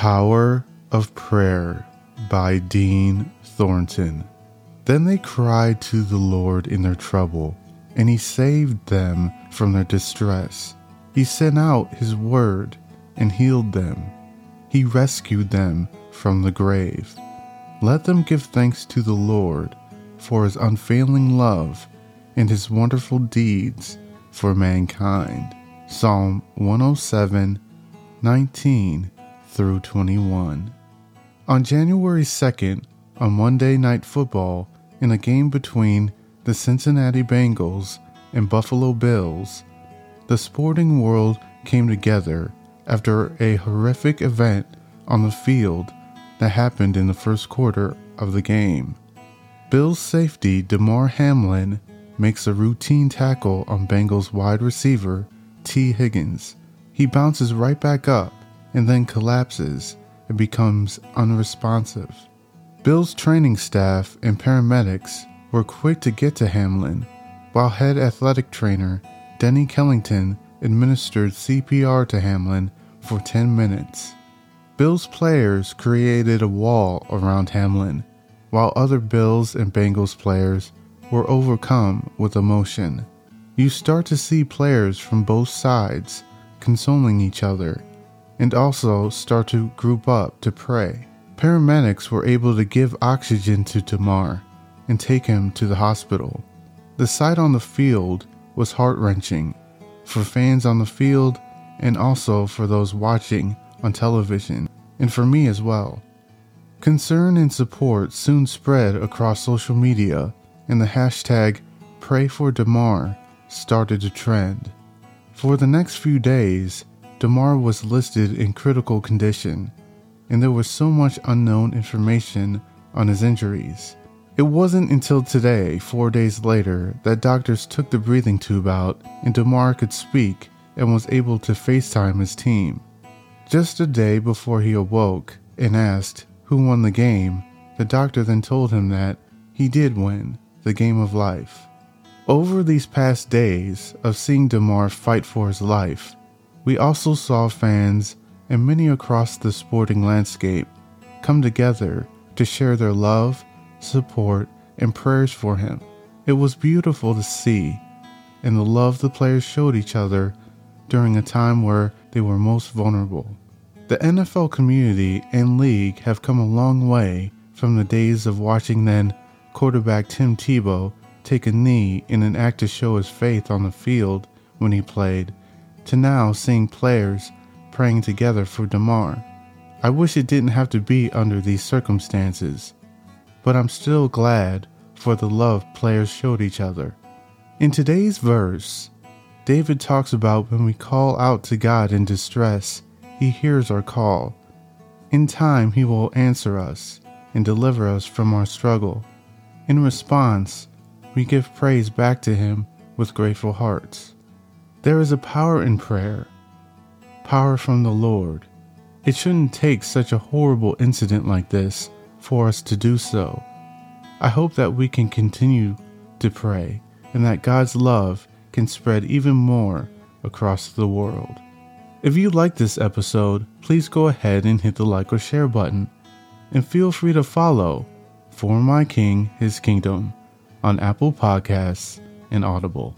Power of Prayer by Dean Thornton. Then they cried to the Lord in their trouble, and he saved them from their distress. He sent out his word and healed them. He rescued them from the grave. Let them give thanks to the Lord for his unfailing love and his wonderful deeds for mankind. Psalm 107, 19 through 21. On January 2nd, on Monday Night Football, in a game between the Cincinnati Bengals and Buffalo Bills, the sporting world came together after a horrific event on the field that happened in the first quarter of the game. Bills safety Damar Hamlin makes a routine tackle on Bengals wide receiver Tee Higgins. He bounces right back up and then collapses and becomes unresponsive. Bill's training staff and paramedics were quick to get to Hamlin, while head athletic trainer Denny Kellington administered CPR to Hamlin for 10 minutes. Bills players created a wall around Hamlin, while other Bills and Bengals players were overcome with emotion. You start to see players from both sides consoling each other and also start to group up to pray. Paramedics were able to give oxygen to Damar and take him to the hospital. The sight on the field was heart wrenching for fans on the field and also for those watching on television, and for me as well. Concern and support soon spread across social media, and the hashtag Pray for Damar started to trend. For the next few days, Damar was listed in critical condition, and there was so much unknown information on his injuries. It wasn't until today, four days later, that doctors took the breathing tube out and Damar could speak and was able to FaceTime his team. Just a day before he awoke and asked who won the game, the doctor then told him that he did win the game of life. Over these past days of seeing Damar fight for his life, we also saw fans and many across the sporting landscape come together to share their love, support, and prayers for him. It was beautiful to see, and the love the players showed each other during a time where they were most vulnerable. The NFL community and league have come a long way from the days of watching then quarterback Tim Tebow take a knee in an act to show his faith on the field when he played to now seeing players praying together for Damar. I wish it didn't have to be under these circumstances, but I'm still glad for the love players showed each other. In today's verse, David talks about when we call out to God in distress, He hears our call. In time, He will answer us and deliver us from our struggle. In response, we give praise back to Him with grateful hearts. There is a power in prayer, power from the Lord. It shouldn't take such a horrible incident like this for us to do so. I hope that we can continue to pray and that God's love can spread even more across the world. If you like this episode, please go ahead and hit the like or share button, and feel free to follow For My King His Kingdom on Apple Podcasts and Audible.